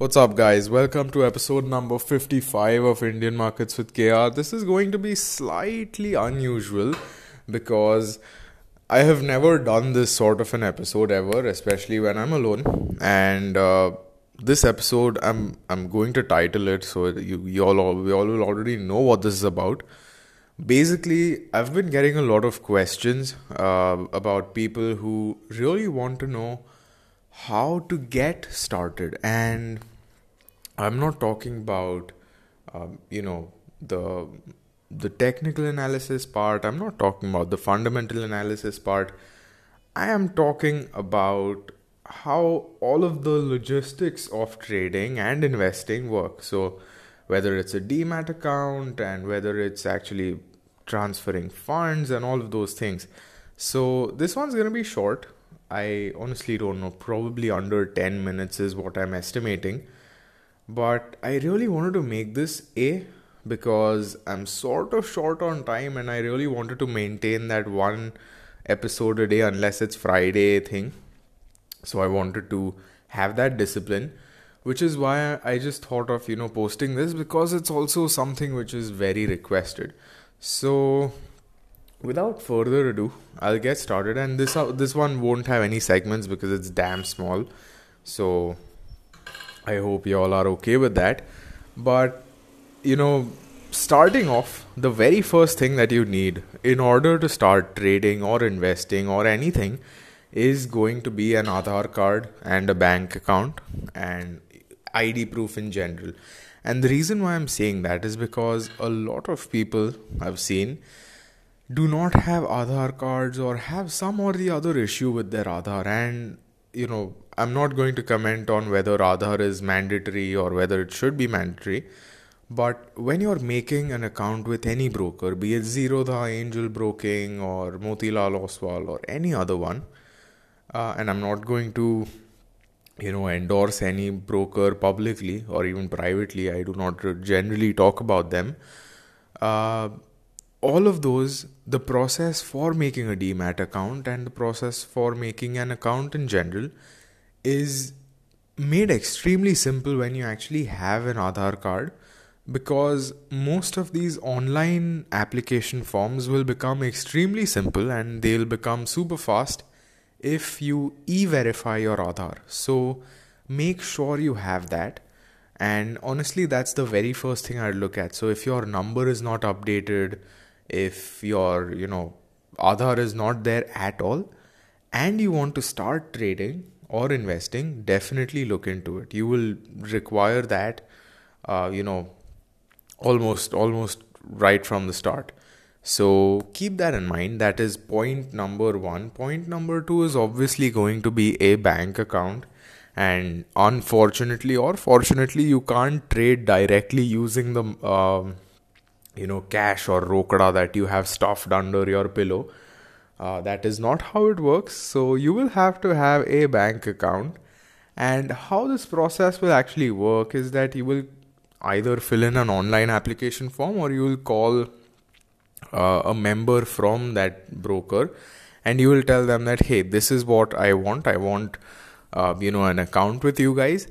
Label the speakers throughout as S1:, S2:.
S1: What's up, guys? Welcome to episode number 55 of Indian Markets with KR. This is going to be slightly unusual because I have never done this sort of an episode ever, especially when I'm alone. And uh, this episode, I'm I'm going to title it so you you all we all will already know what this is about. Basically, I've been getting a lot of questions uh, about people who really want to know how to get started and i'm not talking about um, you know the the technical analysis part. I'm not talking about the fundamental analysis part. I am talking about how all of the logistics of trading and investing work. So whether it's a demat account and whether it's actually transferring funds and all of those things. So this one's going to be short. I honestly don't know. Probably under 10 minutes is what I'm estimating. But I really wanted to make this A because I'm sort of short on time and I really wanted to maintain that one episode a day unless it's Friday thing. So I wanted to have that discipline, which is why I just thought of, you know, posting this because it's also something which is very requested. So without further ado, I'll get started. And this uh, this one won't have any segments because it's damn small. So I hope you all are okay with that. But you know, starting off, the very first thing that you need in order to start trading or investing or anything is going to be an Aadhaar card and a bank account and ID proof in general. And the reason why I'm saying that is because a lot of people I've seen do not have Aadhaar cards or have some or the other issue with their Aadhaar. And, you know, I'm not going to comment on whether Aadhaar is mandatory or whether it should be mandatory. But when you're making an account with any broker, be it Zerodha, Angel Broking, or Motilal Oswal, or any other one, uh, and I'm not going to, you know, endorse any broker publicly or even privately. I do not generally talk about them. Uh, all of those, the process for making a demat account and the process for making an account in general is made extremely simple when you actually have an Aadhaar card because most of these online application forms will become extremely simple and they'll become super fast if you e verify your Aadhaar. So make sure you have that. And honestly, that's the very first thing I'd look at. So if your number is not updated, if your you know Aadhaar is not there at all and you want to start trading or investing definitely look into it. You will require that uh, you know almost almost right from the start. So keep that in mind. That is point number 1 point number 2 is obviously going to be a bank account and unfortunately or fortunately you can't trade directly using the um, you know cash or rokada that you have stuffed under your pillow uh, that is not how it works. So you will have to have a bank account. And how this process will actually work is that you will either fill in an online application form or you will call uh, a member from that broker and you will tell them that hey this is what i want. I want uh, you know an account with you guys.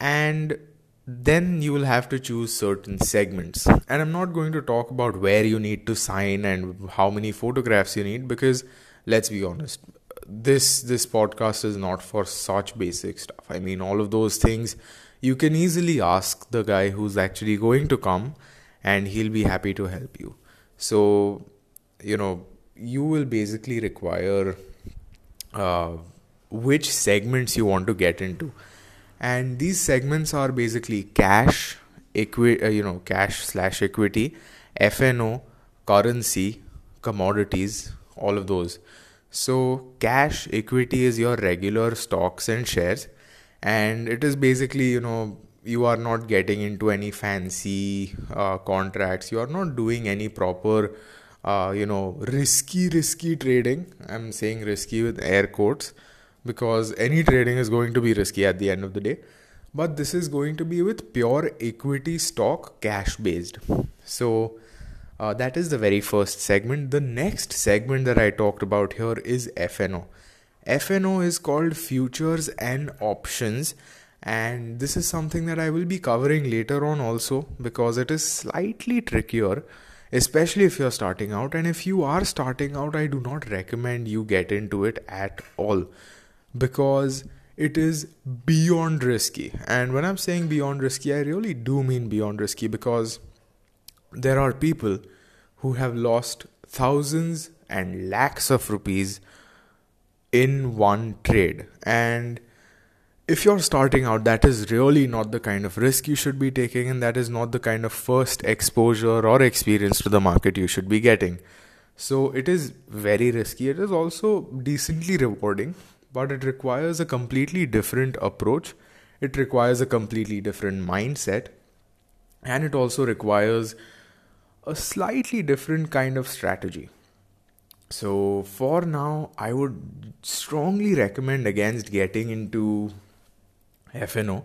S1: And then you will have to choose certain segments. And i'm not going to talk about where you need to sign and how many photographs you need because let's be honest this this podcast is not for such basic stuff. I mean all of those things you can easily ask the guy who's actually going to come and he'll be happy to help you. So you know you will basically require uh, which segments you want to get into and these segments are basically cash equity uh, you know cash slash equity fno currency commodities all of those. So cash equity is your regular stocks and shares. And it is basically you know you are not getting into any fancy uh, contracts. You are not doing any proper uh, you know risky risky trading. I'm saying risky with air quotes because any trading is going to be risky at the end of the day. But this is going to be with pure equity stock cash based. So uh, that is the very first segment. The next segment that i talked about here is fno fno is called futures and options. And this is something that I will be covering later on also because it is slightly trickier, especially if you're starting out. And if you are starting out, I do not recommend you get into it at all because it is beyond risky. And when I'm saying beyond risky, I really do mean beyond risky because there are people who have lost thousands and lakhs of rupees in one trade. And if you're starting out, that is really not the kind of risk you should be taking, and that is not the kind of first exposure or experience to the market you should be getting. So it is very risky. It is also decently rewarding, but it requires a completely different approach. It requires a completely different mindset, and it also requires a slightly different kind of strategy. So, for now, I would strongly recommend against getting into FNO.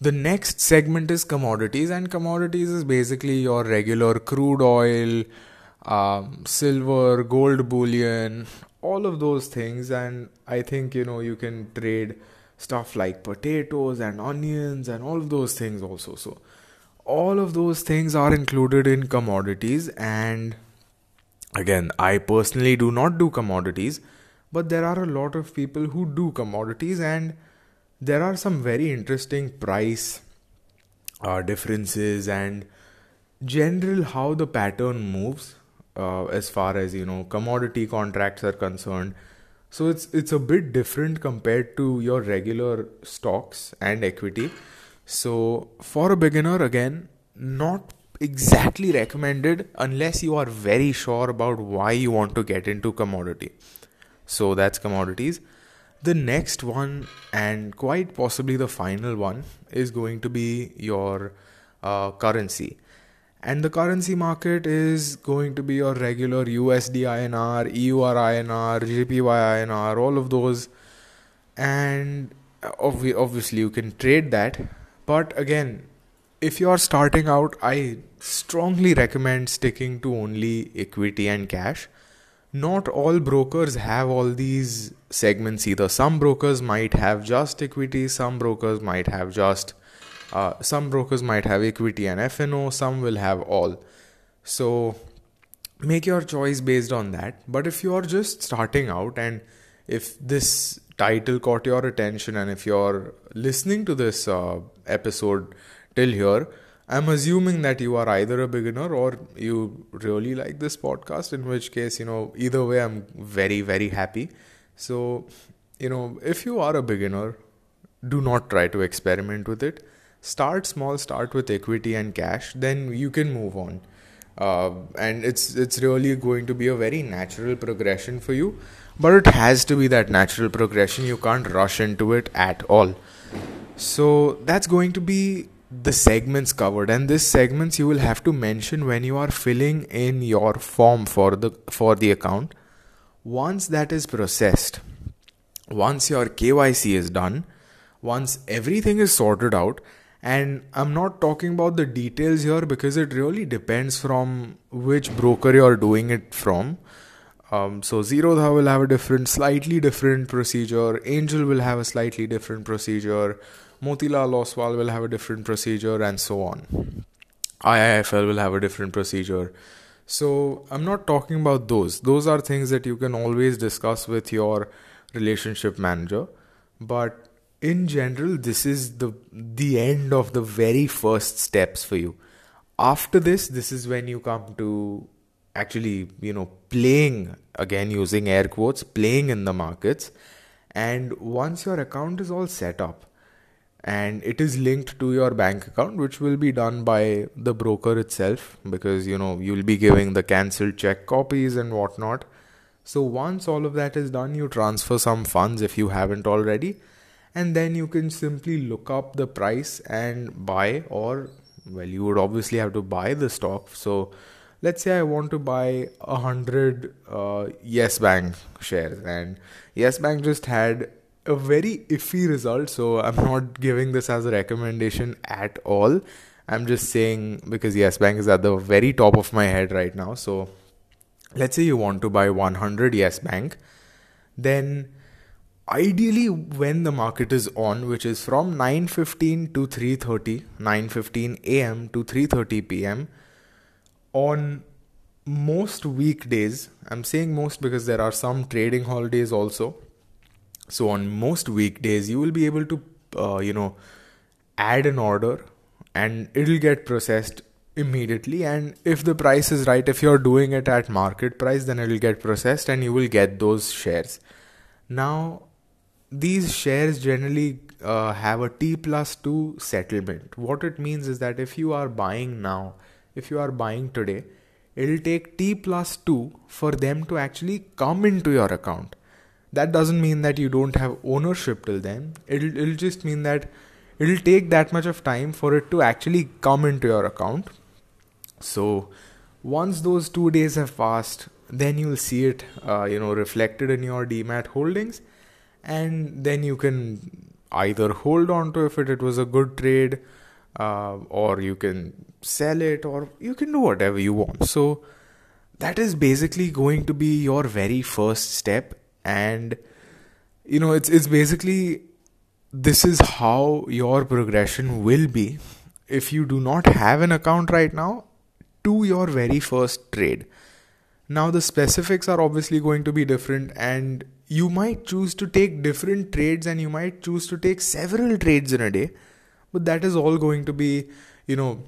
S1: The next segment is commodities, and commodities is basically your regular crude oil, um, silver, gold bullion, all of those things. And I think you know you can trade stuff like potatoes and onions and all of those things also. So, all of those things are included in commodities. And again, I personally do not do commodities, but there are a lot of people who do commodities and there are some very interesting price uh, differences and general how the pattern moves uh, as far as you know commodity contracts are concerned. So it's it's a bit different compared to your regular stocks and equity. So for a beginner again not exactly recommended unless you are very sure about why you want to get into commodity. So that's commodities. The next one, and quite possibly the final one, is going to be your uh, currency. And the currency market is going to be your regular USD INR, EUR INR, JPY INR, all of those. And obviously, you can trade that. But again, if you are starting out, I strongly recommend sticking to only equity and cash not all brokers have all these segments either. Some brokers might have just equity, some brokers might have just uh, some brokers might have equity and FNO, some will have all. So make your choice based on that. But if you are just starting out and if this title caught your attention and if you're listening to this uh, episode till here, I'm assuming that you are either a beginner or you really like this podcast, in which case, you know, either way, I'm very, very happy. So, you know, if you are a beginner, do not try to experiment with it. Start small, start with equity and cash, then you can move on. Uh, and it's it's really going to be a very natural progression for you but it has to be that natural progression. You can't rush into it at all. So that's going to be the segments covered and this segments you will have to mention when you are filling in your form for the for the account. Once that is processed once your KYC is done once everything is sorted out and I'm not talking about the details here because it really depends from which broker you're doing it from um, so Zerodha will have a different, slightly different procedure. Angel will have a slightly different procedure. Motilal Oswal will have a different procedure, and so on. IIFL will have a different procedure. So I'm not talking about those. Those are things that you can always discuss with your relationship manager. But in general, this is the the end of the very first steps for you. After this, this is when you come to actually, you know, playing again using air quotes, playing in the markets. And once your account is all set up, and it is linked to your bank account which will be done by the broker itself because you know you'll be giving the cancelled check copies and whatnot so once all of that is done you transfer some funds if you haven't already and then you can simply look up the price and buy or well you would obviously have to buy the stock so let's say i want to buy a hundred uh, yes bank shares and yes bank just had a very iffy result. So I'm not giving this as a recommendation at all. I'm just saying because Yes Bank is at the very top of my head right now. So let's say you want to buy 100 Yes Bank, then ideally when the market is on which is from 9:15 to 3:30 9:15 am to 3:30 pm on most weekdays i'm saying most because there are some trading holidays also so on most weekdays you will be able to uh, you know add an order and it'll get processed immediately. And if the price is right if you're doing it at market price then it'll get processed and you will get those shares. Now these shares generally uh, have a T plus 2 settlement. What it means is that if you are buying now, if you are buying today, it'll take T plus 2 for them to actually come into your account. That doesn't mean that you don't have ownership till then. It'll, it'll just mean that it'll take that much of time for it to actually come into your account. So once those two days have passed, then you'll see it, uh, you know, reflected in your demat holdings and then you can either hold on to if it, it was a good trade uh, or you can sell it or you can do whatever you want. So that is basically going to be your very first step. And you know it's it's basically this is how your progression will be if you do not have an account right now to your very first trade. Now the specifics are obviously going to be different and you might choose to take different trades and you might choose to take several trades in a day but that is all going to be you know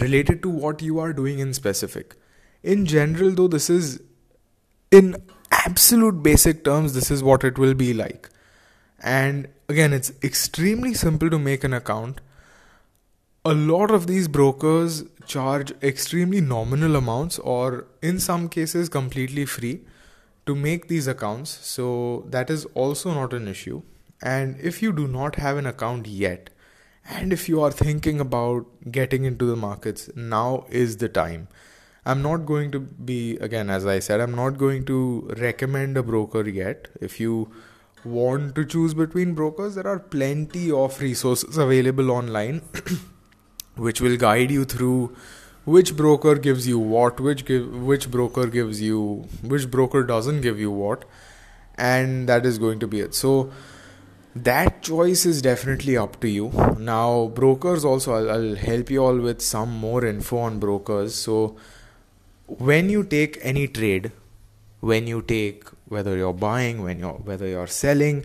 S1: related to what you are doing in specific. In general though this is in absolute basic terms this is what it will be like. And again it's extremely simple to make an account. A lot of these brokers charge extremely nominal amounts or in some cases completely free to make these accounts so that is also not an issue. And if you do not have an account yet and if you are thinking about getting into the markets now is the time. I'm not going to be again as i said i'm not going to recommend a broker yet. If you want to choose between brokers there are plenty of resources available online which will guide you through which broker gives you what? Which give which broker gives you which broker doesn't give you what? And that is going to be it. So that choice is definitely up to you. Now brokers also I'll, I'll help you all with some more info on brokers. So when you take any trade when you take whether you're buying when you're whether you're selling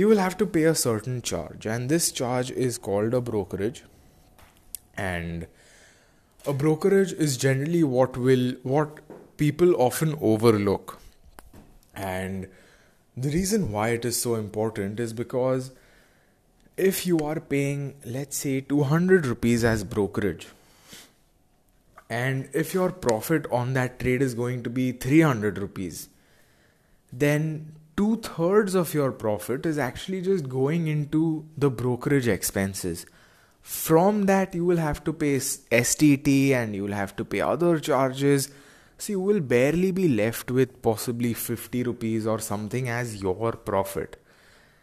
S1: you will have to pay a certain charge. And this charge is called a brokerage. And a brokerage is generally what will what people often overlook. And the reason why it is so important is because if you are paying let's say 200 rupees as brokerage and if your profit on that trade is going to be 300 rupees then two thirds of your profit is actually just going into the brokerage expenses from that, you will have to pay STT and you will have to pay other charges. So you will barely be left with possibly 50 rupees or something as your profit.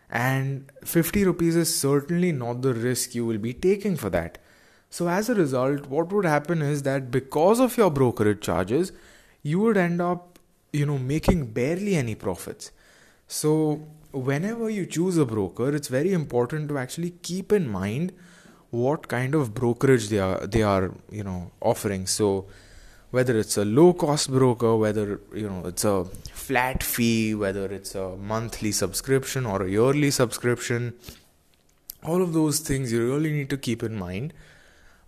S1: And 50 rupees is certainly not the risk you will be taking for that. So, as a result, what would happen is that because of your brokerage charges, you would end up, you know, making barely any profits. So, whenever you choose a broker, it's very important to actually keep in mind what kind of brokerage they are they are you know offering. So whether it's a low cost broker whether you know it's a flat fee whether it's a monthly subscription or a yearly subscription all of those things you really need to keep in mind.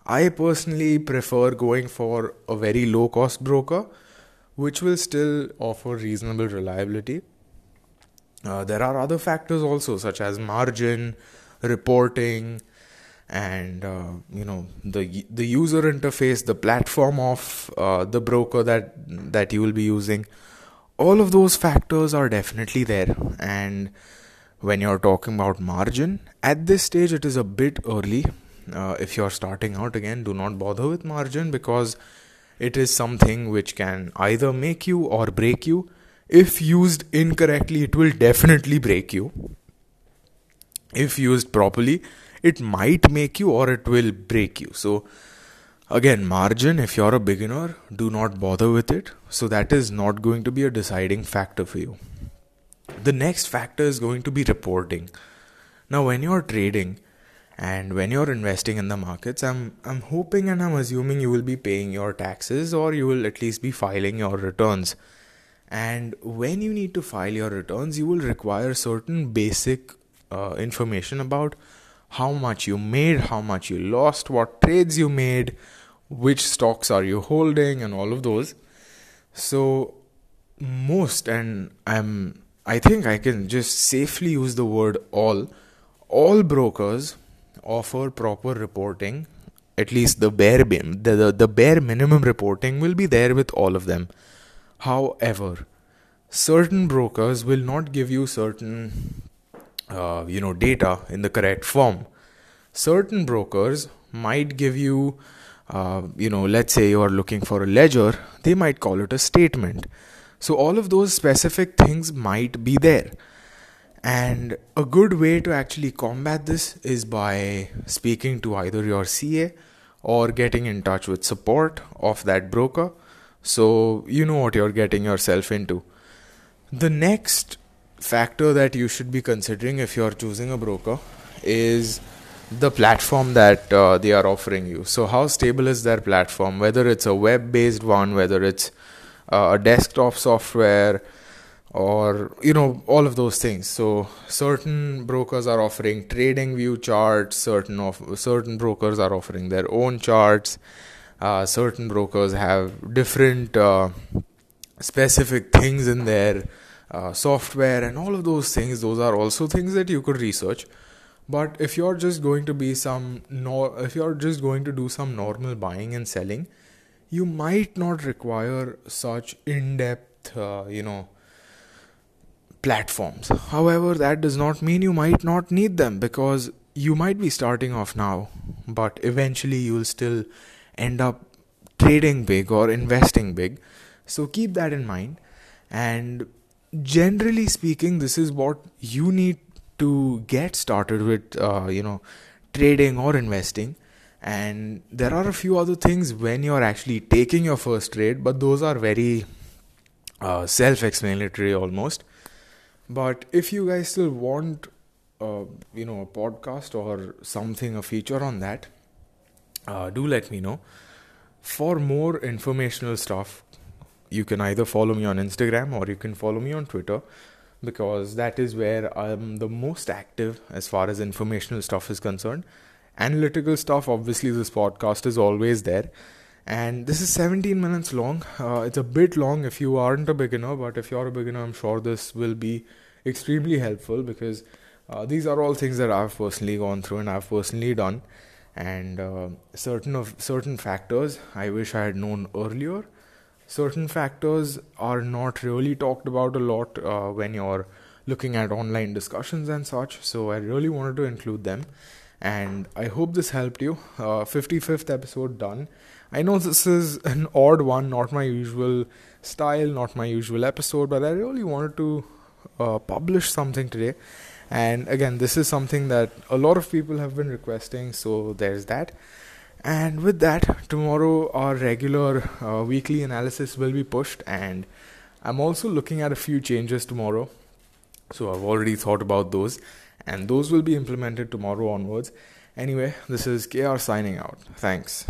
S1: I personally prefer going for a very low cost broker which will still offer reasonable reliability. Uh, there are other factors also such as margin reporting and uh, you know the the user interface the platform of uh, the broker that that you will be using all of those factors are definitely there. And when you're talking about margin at this stage it is a bit early. Uh, if you're starting out again do not bother with margin because it is something which can either make you or break you. If used incorrectly it will definitely break you. If used properly it might make you or it will break you. So, again, margin, if you're a beginner, do not bother with it. So, that is not going to be a deciding factor for you. The next factor is going to be reporting. Now, when you're trading and when you're investing in the markets, I'm I'm hoping and I'm assuming you will be paying your taxes or you will at least be filing your returns. And when you need to file your returns, you will require certain basic uh, information about how much you made, how much you lost, what trades you made, which stocks are you holding, and all of those. So, most, and I'm, I think I can just safely use the word all, all brokers offer proper reporting. At least the bare the, the, the bare minimum reporting will be there with all of them. However, certain brokers will not give you certain uh, you know data in the correct form. Certain brokers might give you uh, you know let's say you are looking for a ledger, they might call it a statement. So all of those specific things might be there. And a good way to actually combat this is by speaking to either your CA or getting in touch with support of that broker so you know what you're getting yourself into. The next factor that you should be considering if you're choosing a broker is the platform that uh, they are offering you. So, how stable is their platform? Whether it's a web based one, whether it's uh, a desktop software, or you know all of those things so certain brokers are offering trading view charts certain of certain brokers are offering their own charts uh, certain brokers have different uh, specific things in their uh, software and all of those things those are also things that you could research but if you're just going to be some no if you're just going to do some normal buying and selling you might not require such in-depth uh, you know platforms however that does not mean you might not need them because you might be starting off now but eventually you will still end up trading big or investing big. So keep that in mind. And generally speaking, this is what you need to get started with, uh, you know, trading or investing. And there are a few other things when you're actually taking your first trade, but those are very uh, self explanatory almost. But if you guys still want, uh, you know, a podcast or something, a feature on that, uh, do let me know. For more informational stuff, you can either follow me on Instagram or you can follow me on Twitter because that is where I'm the most active as far as informational stuff is concerned. Analytical stuff, obviously, this podcast is always there. And this is 17 minutes long. Uh, it's a bit long if you aren't a beginner, but if you're a beginner, I'm sure this will be extremely helpful because uh, these are all things that I've personally gone through and I've personally done and uh, certain of certain factors I wish I had known earlier. Certain factors are not really talked about a lot uh, when you're looking at online discussions and such. So I really wanted to include them, and I hope this helped you. Uh, 55th episode done. I know this is an odd one, not my usual style, not my usual episode, but I really wanted to uh, publish something today and again this is something that a lot of people have been requesting so there's that and with that tomorrow our regular uh, weekly analysis will be pushed and i'm also looking at a few changes tomorrow. So i've already thought about those and those will be implemented tomorrow onwards. Anyway this is kr signing out. Thanks